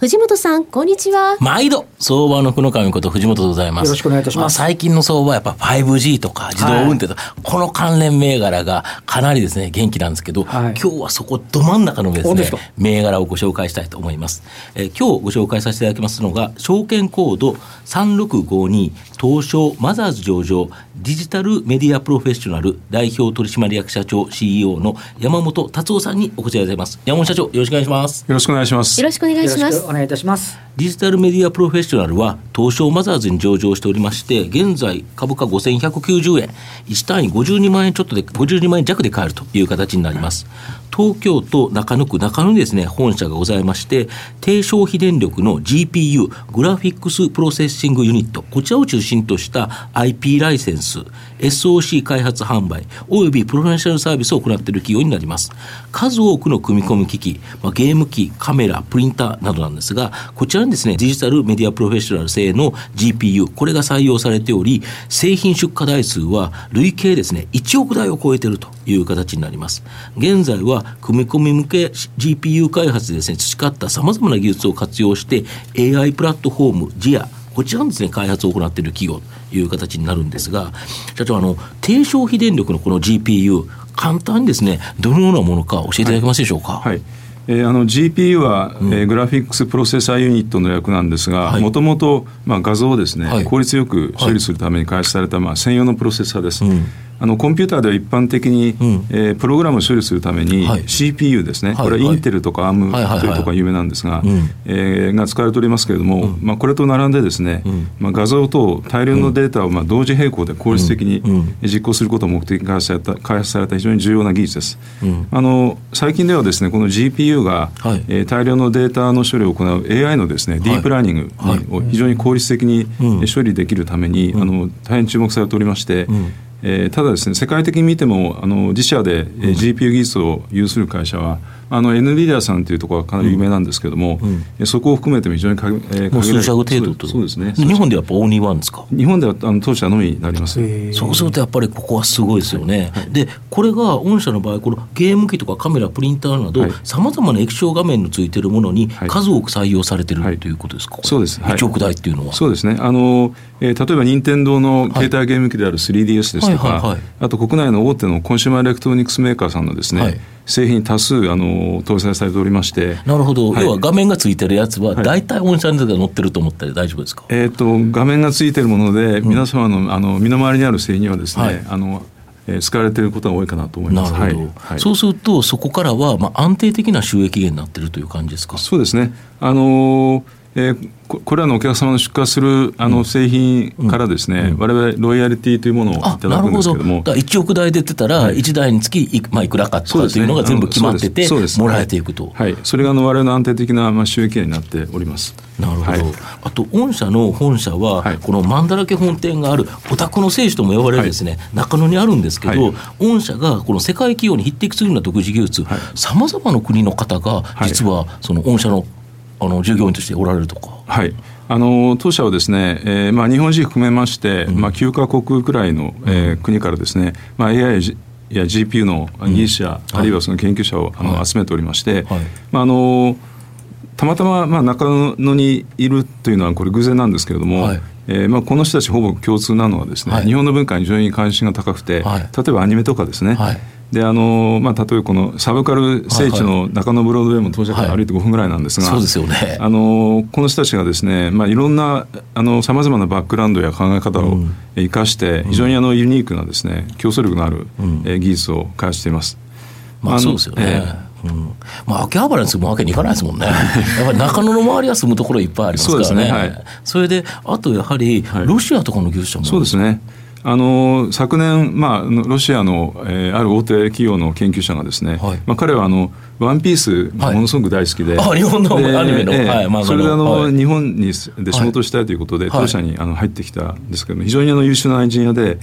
藤本さん、こんにちは。毎度、相場の福の神こと藤本でございます。よろしくお願いいたします。まあ、最近の相場はやっぱ 5G とか自動運転とか、はい、この関連銘柄がかなりですね、元気なんですけど、はい、今日はそこど真ん中のですね、銘柄をご紹介したいと思います。えー、今日ご紹介させていただきますのが、証券コード3652東証マザーズ上場デジタルメディアプロフェッショナル代表取締役社長 CEO の山本達夫さんにお越しいただいてます。山本社長、よろしくお願いします。よろしくお願いします。よろしくお願いします。お願いいたします。デジタルメディアプロフェッショナルは東証マザーズに上場しておりまして、現在株価5190円、1単位52万円ちょっとで、52万円弱で買えるという形になります。東京都中野区中野にですね、本社がございまして、低消費電力の GPU、グラフィックスプロセッシングユニット、こちらを中心とした IP ライセンス、SOC 開発販売、およびプロフェッショナルサービスを行っている企業になります。数多くの組み込み機器、まあ、ゲーム機、カメラ、プリンターなどなんですが、こちらにですね、デジタルメディアプロフェッショナル製の GPU、これが採用されており、製品出荷台数は累計ですね、1億台を超えているという形になります。現在は組み込み向け GPU 開発でですね、培ったさまざまな技術を活用して AI プラットフォーム、JIA、こちらのですね、開発を行っている企業という形になるんですが、社長、あの、低消費電力のこの GPU、簡単にですね、どのようなものか教えていただけますでしょうか？はい、はい。えー、あの GPU は、うん、えー、グラフィックスプロセッサーユニットの略なんですがもともと画像をですね、はい、効率よく処理するために開発された、まあ、専用のプロセッサーです。うんあのコンピューターでは一般的に、うん、えー、プログラムを処理するために、はい、CPU ですね、はい、これはインテルとか ARM というところが有名なんですが、えー、が使われておりますけれども、うん、まあ、これと並んでですね、うん、まあ、画像と大量のデータをまあ同時並行で効率的に実行することを目的に開発された開発された非常に重要な技術です。あの最近ではですねこの GPU が、はい、えー、大量のデータの処理を行う AI のですね、ディープラーニングを非常に効率的に処理できるために、あの大変注目されておりまして、えー、ただですね世界的に見てもあの自社で、えー、GPU 技術を有する会社はあの NVIDIA さんというところはかなり有名なんですけれども、うん。うん、そこを含めても非常にか、えー、もう数社程度とそうですね。日本ではやっぱオーニーワンですか？日本ではあの当社のみになります。そうするとやっぱりここはすごいですよね、はい、でこれが御社の場合このゲーム機とかカメラプリンターなどさまざまな液晶画面のついているものに数多く採用されてる、はい、ということですか？そうです、はい、1億台っていうのは。そうですね。あの、えー、例えば任天堂の携帯ゲーム機である 3DS ですとか、はいはいはい、あと国内の大手のコンシューマーエレクトロニクスメーカーさんのですね、製品多数あの搭載されておりまして。なるほど、はい、要は画面がついてるやつは大体御社のが載ってると思ったら大丈夫ですか、えーと、画面がついてるもので、皆様のあの身の回りにある製品はですね、はい、あのえ使われていることが多いかなと思います。なるほど。はい、そうするとそこからはまあ安定的な収益源になっているという感じですか？そうですね。あのーえー、これらのお客様の出荷するあの製品からですね、われわれロイヤリティというものをいただくんですけども。ど。1億台出てたら1台につきい,、まあ、いくらかとかというのが全部決まっててもらえていくと、はい、それがあの我々の安定的なまあ収益源になっております。なるほど、はい、あと御社の本社は、この万だらけ本店があるお宅の聖地とも呼ばれるですね、中野にあるんですけど、御社がこの世界企業に匹敵するような独自技術さまざまな国の方が実はその御社のあの従業員としておられるとか。はい。あの当社はですね、えーまあ、日本人含めまして、うん、まあ、9か国くらいの、えー、国からですね、まあ、AI や GPU の技術者、うん、あるいはその研究者を、あの集めておりまして、はい、まあ、あのたまたま、まあ、中野にいるというのはこれ偶然なんですけれども、はい、えー、まあ、この人たちほぼ共通なのはですね、はい、日本の文化に非常に関心が高くて、例えばアニメとかですね、であのまあ、例えばこのサブカル聖地の中野ブロードウェイも到着から歩いて5分ぐらいなんですが、そうですよね。あのこの人たちがですね、まあ、いろんなさまざまなバックグラウンドや考え方を生かして、非常にあのユニークなですね競争力のある、え技術を開発しています。まあ、そうですよね、えーうん。まあ、秋葉原に住むわけにいかないですもんね、やっぱり中野の周りは住むところいっぱいありますからね、そ、ねはい、それで、あとやはり、ロシアとかの技術者も、そうですね、あの昨年、まあ、ロシアの、えー、ある大手企業の研究者がですね、はい、まあ、彼はあのワンピースものすごく大好きで、はい、あ日本のアニメの、えーはい、それであの、はい、日本にで仕事したいということで、当社にあの入ってきたんですけど非常にあの優秀なエンジニアで、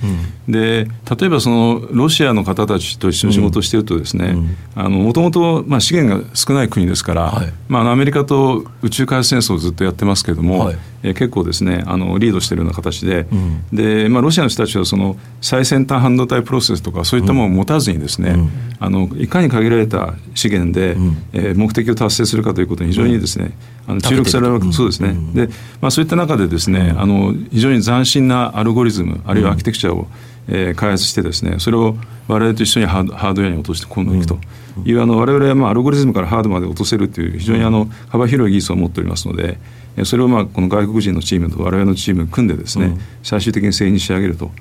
うん、で例えばそのロシアの方たちと一緒に仕事してるとですねもともと資源が少ない国ですから、まあ、アメリカと宇宙開発戦争をずっとやってますけれども、えー、結構ですねあのリードしているような形でうん、でまあ、ロシアの人たちはその最先端半導体プロセスとかそういったものを持たずにですね、うん、あのいかに限られた資源で、うん、えー、目的を達成するかということに非常にですね、あの注力されるわけそうですね、でまあ、そういった中でですね、あの非常に斬新なアルゴリズムあるいはアーキテクチャを、えー、開発してですねそれを我々と一緒にハードウェアに落として今度いくという、あの我々はまあアルゴリズムからハードまで落とせるという非常にあの幅広い技術を持っておりますのでそれをまあこの外国人のチームと我々のチーム組んでですね、最終的に製品に仕上げると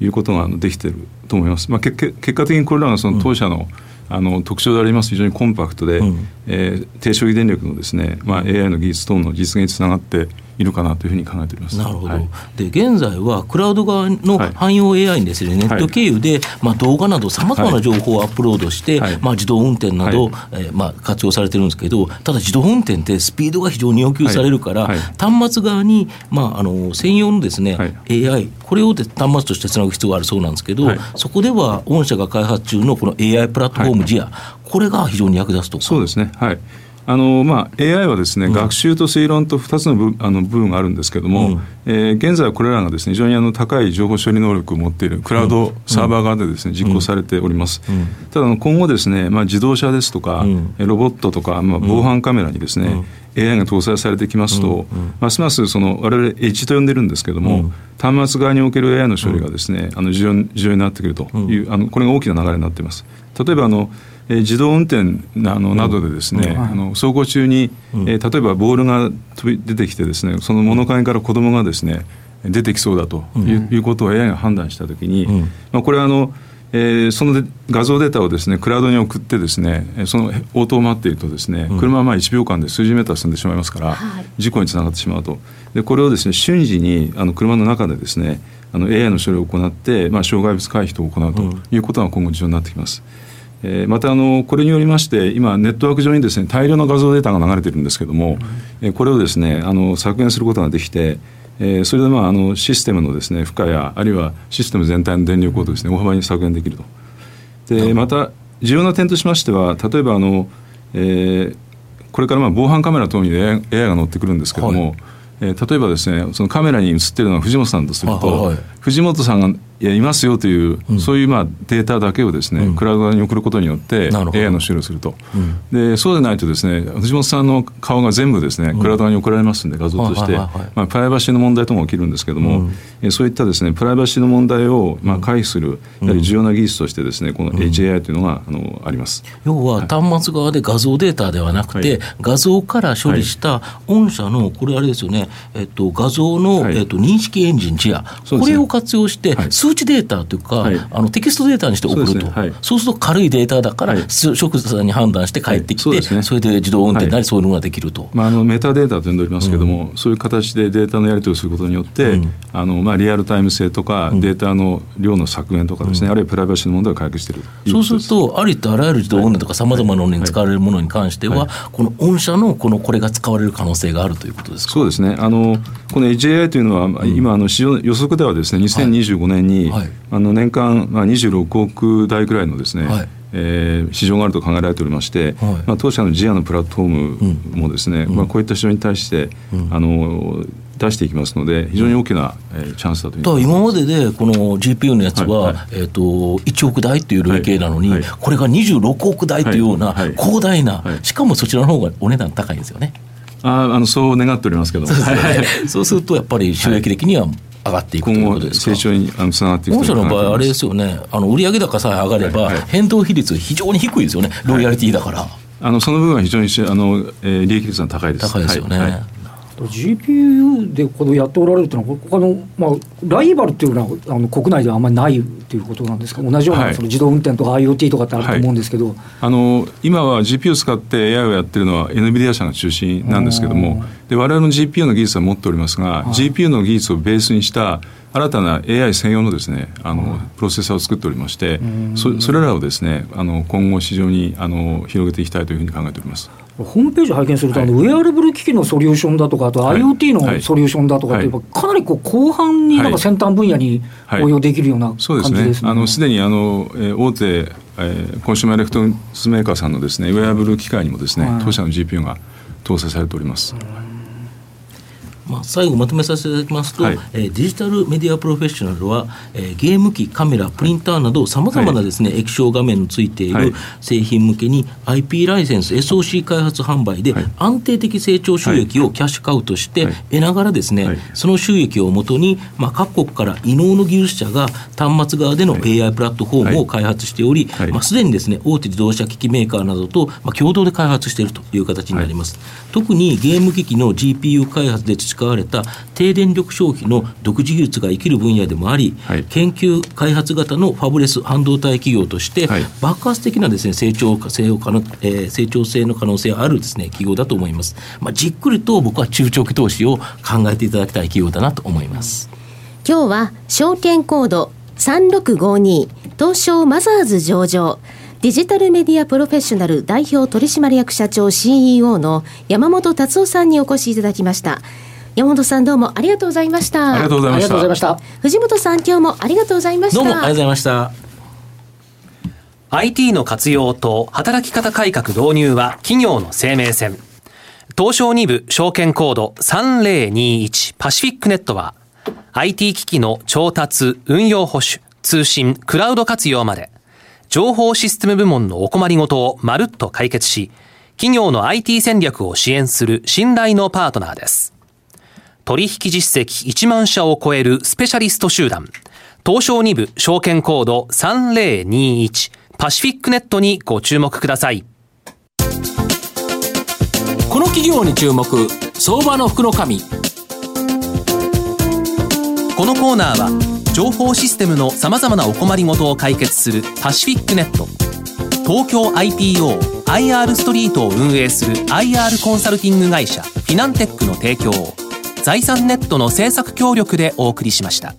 いうことができていると思います。まあ、け結果的にこれらがその当社の、あの特徴であります非常にコンパクトで、うん、えー、低消費電力のですね、まあ、AI の技術等の実現につながっているかなというふうに考えております。なるほど、はい、で現在はクラウド側の汎用 AI にですね、ネット経由で、まあ、動画などさまざまな情報をアップロードして、まあ、自動運転など、えー、まあ、活用されてるんですけどただ自動運転ってスピードが非常に要求されるから、端末側に、まあ、あの専用のですね、AI これをで端末としてつなぐ必要があるそうなんですけど、そこでは御社が開発中のこの AI プラットフォームムジア、これが非常に役立つとそうですね。はい。あのまあ、AI はですね、うん、学習と推論と2つの部あの部分があるんですけれども、うん、えー、現在はこれらがですね非常にあの高い情報処理能力を持っているクラウドサーバー側でですね、実行されております、うん、ただ今後ですね、まあ、自動車ですとか、ロボットとか、まあ、防犯カメラにですね、AI が搭載されてきますと、ますますその我々エッジと呼んでるんですけれども、端末側における AI の処理がですね、あの重要重要になってくるという、あのこれが大きな流れになっています。例えばあのえー、自動運転あのなどでですね、あの走行中に、えー、例えばボールが飛び出てきてですねその物陰から子供がですね出てきそうだという,、いうことを AI が判断したときに、まあ、これはあのえー、その画像データをですねクラウドに送ってですねその応答を待っているとですね、車はまあ1秒間で数十メーター進んでしまいますから、事故につながってしまうと。でこれをですね瞬時にあの車の中でですねあの AI の処理を行って、まあ、障害物回避を行うということが今後重要になってきます。えー、またあのこれによりまして今ネットワーク上にですね大量の画像データが流れてるんですけども、え、うん、これをですねあの削減することができて、えー、それでまああのシステムのですね負荷やあるいはシステム全体の電力をですね大幅に削減できると。でまた重要な点としましては例えばあの、えー、これからまあ防犯カメラ等に AI が乗ってくるんですけども、はい、えー、例えばですねそのカメラに映ってるのは藤本さんとすると、はいはい、藤本さんがいますよという、うん、そういうまあデータだけをですね、うん、クラウドに送ることによって AI の処理をすると、うん、でそうでないとですね藤本さんの顔が全部ですねクラウドに送られますんで画像として、まあ、プライバシーの問題とも起きるんですけども、うん、そういったですねプライバシーの問題をまあ回避するやはり重要な技術としてですねこの HAI というのがあのあります。要は端末側で画像データではなくて、はい、画像から処理した御社のこれあれですよね、えっと、画像の、はい、えっと、認識エンジンチア、ね、これを活用して数値データというかあのテキストデータにして送ると、そう、すると軽いデータだから、はい、職者に判断して帰ってきて、はいそね、それで自動運転なり、そういうのができると、まあ、あのメタデータと呼んでおりますけれども、うん、そういう形でデータのやり取りをすることによって、うん、あのまあ、リアルタイム性とか、データの量の削減とかですね、あるいはプライバシーの問題を解決しているそうすると、ありとあらゆる自動運転とか、さまざまなのに使われるものに関しては、この御社のこのこれが使われる可能性があるということですか？そうですね。あのこの HAI というのは、今あの市場予測ではですね2025年に、あの年間、まあ、26億台ぐらいのですね、はい。えー、市場があると考えられておりまして、はい、まあ、当社のジアのプラットフォームもですね、うん、まあ、こういった市場に対して、うん、あの出していきますので非常に大きな、えー、チャンスだという今まででこの GPU のやつは、はいはい、えーと、1億台という累計なのに、はい。はい、これが26億台というような広大な、しかもそちらの方がお値段高いんですよね。ああのそう願っておりますけどそうするとやっぱり収益的には上がっていくということですか？成長にあのつながっていく御社の場合、あれですよね、あの売上高さえ上がれば、変動比率、非常に低いですよね、ロイヤリティだから。あのその部分は非常にあの、えー、利益率が高いです。高いですよね。はい GPU でこのやっておられるというのは、他の、まあ、ライバルっていうのはあの国内ではあんまりないということなんですか、同じような、その自動運転とか IoT とかってあると思うんですけど、はい、あの今は GPU を使って AI をやってるのは NVIDIA 社が中心なんですけども、で我々の GPU の技術は持っておりますが、はい、GPU の技術をベースにした新たな AI 専用のですねあのプロセッサーを作っておりましてそそれらをですねあの今後市場にあの広げていきたいというふうに考えております。ホームページ拝見すると、はい、あのウェアラブル機器のソリューションだとか、あと IoT のソリューションだとかって、かなりこう後半になんか先端分野に応用できるような感じですね。はいはい、すね。あのすでにあの、えー、大手、えー、コンシューマーエレクトロニクスメーカーさんのですねウェアラブル機器にもですね、当社の GPU が搭載されております。まあ、最後まとめさせていただきますと、はい、えー、デジタルメディアプロフェッショナルは、えー、ゲーム機、カメラ、プリンターなどさまざまなですね、はい、液晶画面のついている製品向けに IP ライセンス、SOC 開発販売で安定的成長収益をキャッシュカウトして得ながらですね、その収益をもとに、まあ、各国から異能の技術者が端末側での AI プラットフォームを開発しており、まあ、すでにですね大手自動車機器メーカーなどと、まあ、共同で開発しているという形になります。特にゲーム機器の GPU 開発で培われた低電力消費の独自技術が生きる分野でもあり、はい、研究開発型のファブレス半導体企業として、はい、爆発的なです、ね、成長性を可能、えー、成長性の可能性あるです、ね、企業だと思います、まあ、じっくりと僕は中長期投資を考えていただきたい企業だなと思います。今日は証券コード3652東証マザーズ上場。デジタルメディアプロフェッショナル代表取締役社長 CEO の山本達夫さんにお越しいただきました。山本さんどうもありがとうございました。ありがとうございました。藤本さん今日もありがとうございました。どうもありがとうございました。IT の活用と働き方改革導入は企業の生命線。東証2部証券コード3021パシフィックネットは IT 機器の調達、運用保守、通信、クラウド活用まで情報システム部門のお困りごとをまるっと解決し企業の IT 戦略を支援する信頼のパートナーです。取引実績1万社を超えるスペシャリスト集団、東証2部証券コード3021パシフィックネットにご注目ください。この企業に注目、相場の福の神。このコーナーは、情報システムのさまざまなお困りごとを解決するパシフィックネット、東京 IPO、IR ストリートを運営する IR コンサルティング会社、フィナンテックの提供を、財産ネットの制作協力でお送りしました。